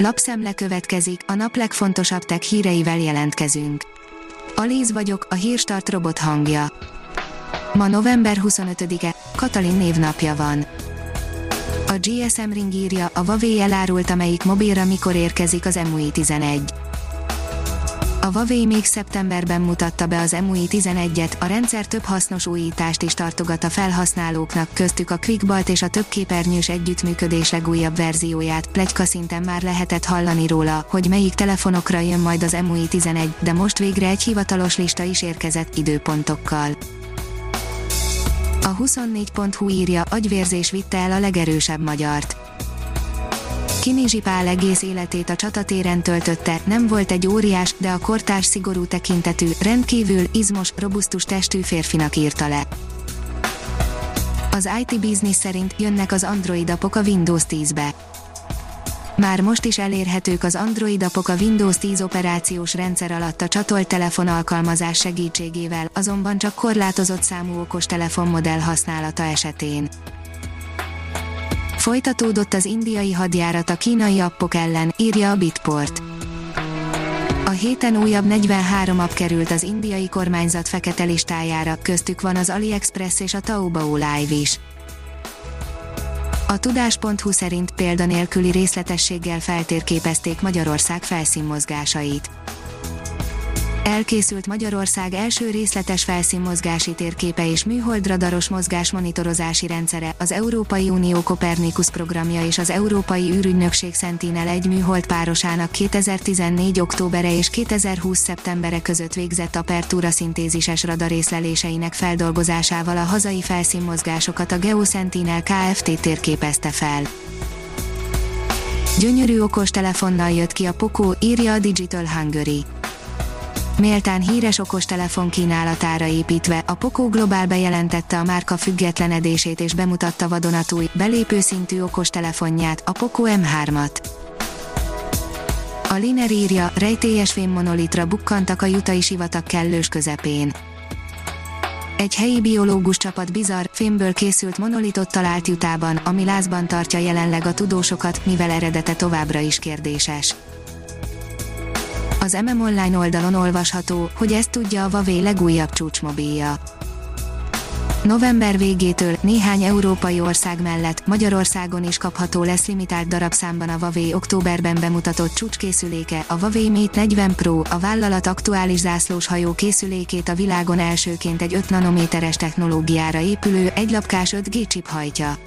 Lapszemle következik, a nap legfontosabb tech híreivel jelentkezünk. Alíz vagyok, a hírstart robot hangja. Ma november 25-e, Katalin névnapja van. A GSM Ring írja, a Huawei elárulta melyik mobilra mikor érkezik az MUI 11. A Huawei még szeptemberben mutatta be az MUI 11-et, a rendszer több hasznos újítást is tartogat a felhasználóknak, köztük a QuickBalt és a több képernyős együttműködés legújabb verzióját, plegyka szinten már lehetett hallani róla, hogy melyik telefonokra jön majd az MUI 11, de most végre egy hivatalos lista is érkezett időpontokkal. A 24.hu írja, agyvérzés vitte el a legerősebb magyart. Kinizsi Pál egész életét a csatatéren töltötte, nem volt egy óriás, de a kortárs szigorú tekintetű, rendkívül izmos, robusztus testű férfinak írta le. Az IT Business szerint jönnek az Android apok a Windows 10-be. Már most is elérhetők az Android apok a Windows 10 operációs rendszer alatt a csatolt telefon alkalmazás segítségével, azonban csak korlátozott számú okos telefonmodell használata esetén. Folytatódott az indiai hadjárat a kínai appok ellen, írja a Bitport. A héten újabb 43 app került az indiai kormányzat fekete listájára, köztük van az AliExpress és a Taobao Live is. A tudás.hu szerint példanélküli részletességgel feltérképezték Magyarország felszínmozgásait elkészült Magyarország első részletes felszínmozgási térképe és műholdradaros mozgás monitorozási rendszere, az Európai Unió Kopernikus programja és az Európai űrügynökség Sentinel egy műhold párosának 2014. októbere és 2020. szeptembere között végzett apertúra szintézises radarészleléseinek feldolgozásával a hazai felszínmozgásokat a GeoSentinel Kft. térképezte fel. Gyönyörű okos telefonnal jött ki a Poco, írja a Digital Hungary méltán híres okostelefon kínálatára építve, a Poco Global bejelentette a márka függetlenedését és bemutatta vadonatúj, belépő szintű okostelefonját, a Poco M3-at. A Liner írja, rejtélyes fémmonolitra bukkantak a jutai sivatag kellős közepén. Egy helyi biológus csapat bizarr, fémből készült monolitot talált Jutában, ami lázban tartja jelenleg a tudósokat, mivel eredete továbbra is kérdéses. Az MM Online oldalon olvasható, hogy ezt tudja a Huawei legújabb csúcsmobilja. November végétől néhány európai ország mellett Magyarországon is kapható lesz limitált darabszámban a Huawei októberben bemutatott csúcskészüléke, a Huawei Mate 40 Pro, a vállalat aktuális zászlós hajó készülékét a világon elsőként egy 5 nanométeres technológiára épülő, egylapkás 5G chip hajtja.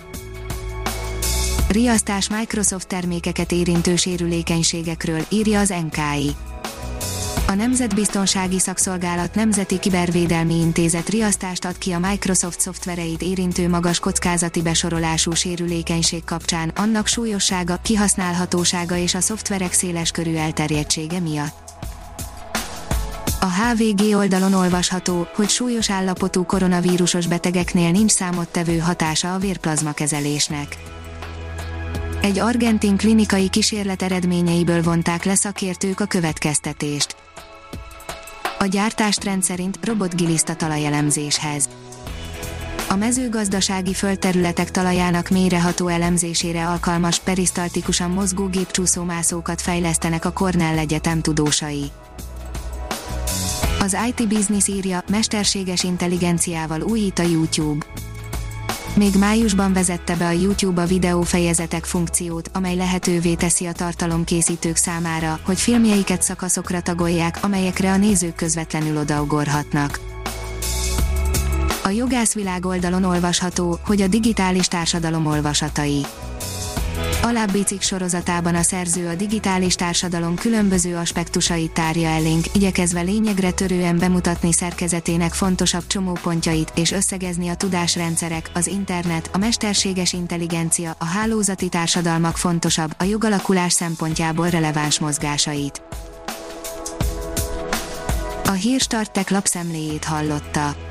Riasztás Microsoft termékeket érintő sérülékenységekről, írja az NKI a Nemzetbiztonsági Szakszolgálat Nemzeti Kibervédelmi Intézet riasztást ad ki a Microsoft szoftvereit érintő magas kockázati besorolású sérülékenység kapcsán, annak súlyossága, kihasználhatósága és a szoftverek széleskörű elterjedtsége miatt. A HVG oldalon olvasható, hogy súlyos állapotú koronavírusos betegeknél nincs számottevő hatása a vérplazma kezelésnek. Egy argentin klinikai kísérlet eredményeiből vonták le szakértők a következtetést a gyártást rendszerint robotgiliszta talajelemzéshez. A mezőgazdasági földterületek talajának mélyreható elemzésére alkalmas perisztaltikusan mozgó gépcsúszómászókat fejlesztenek a Cornell Egyetem tudósai. Az IT Business írja, mesterséges intelligenciával újít a YouTube. Még májusban vezette be a YouTube a videófejezetek funkciót, amely lehetővé teszi a tartalomkészítők számára, hogy filmjeiket szakaszokra tagolják, amelyekre a nézők közvetlenül odaugorhatnak. A jogászvilág oldalon olvasható, hogy a digitális társadalom olvasatai Alábbi cikk sorozatában a szerző a digitális társadalom különböző aspektusait tárja elénk, igyekezve lényegre törően bemutatni szerkezetének fontosabb csomópontjait és összegezni a tudásrendszerek, az internet, a mesterséges intelligencia, a hálózati társadalmak fontosabb, a jogalakulás szempontjából releváns mozgásait. A hírstartek lapszemléjét hallotta.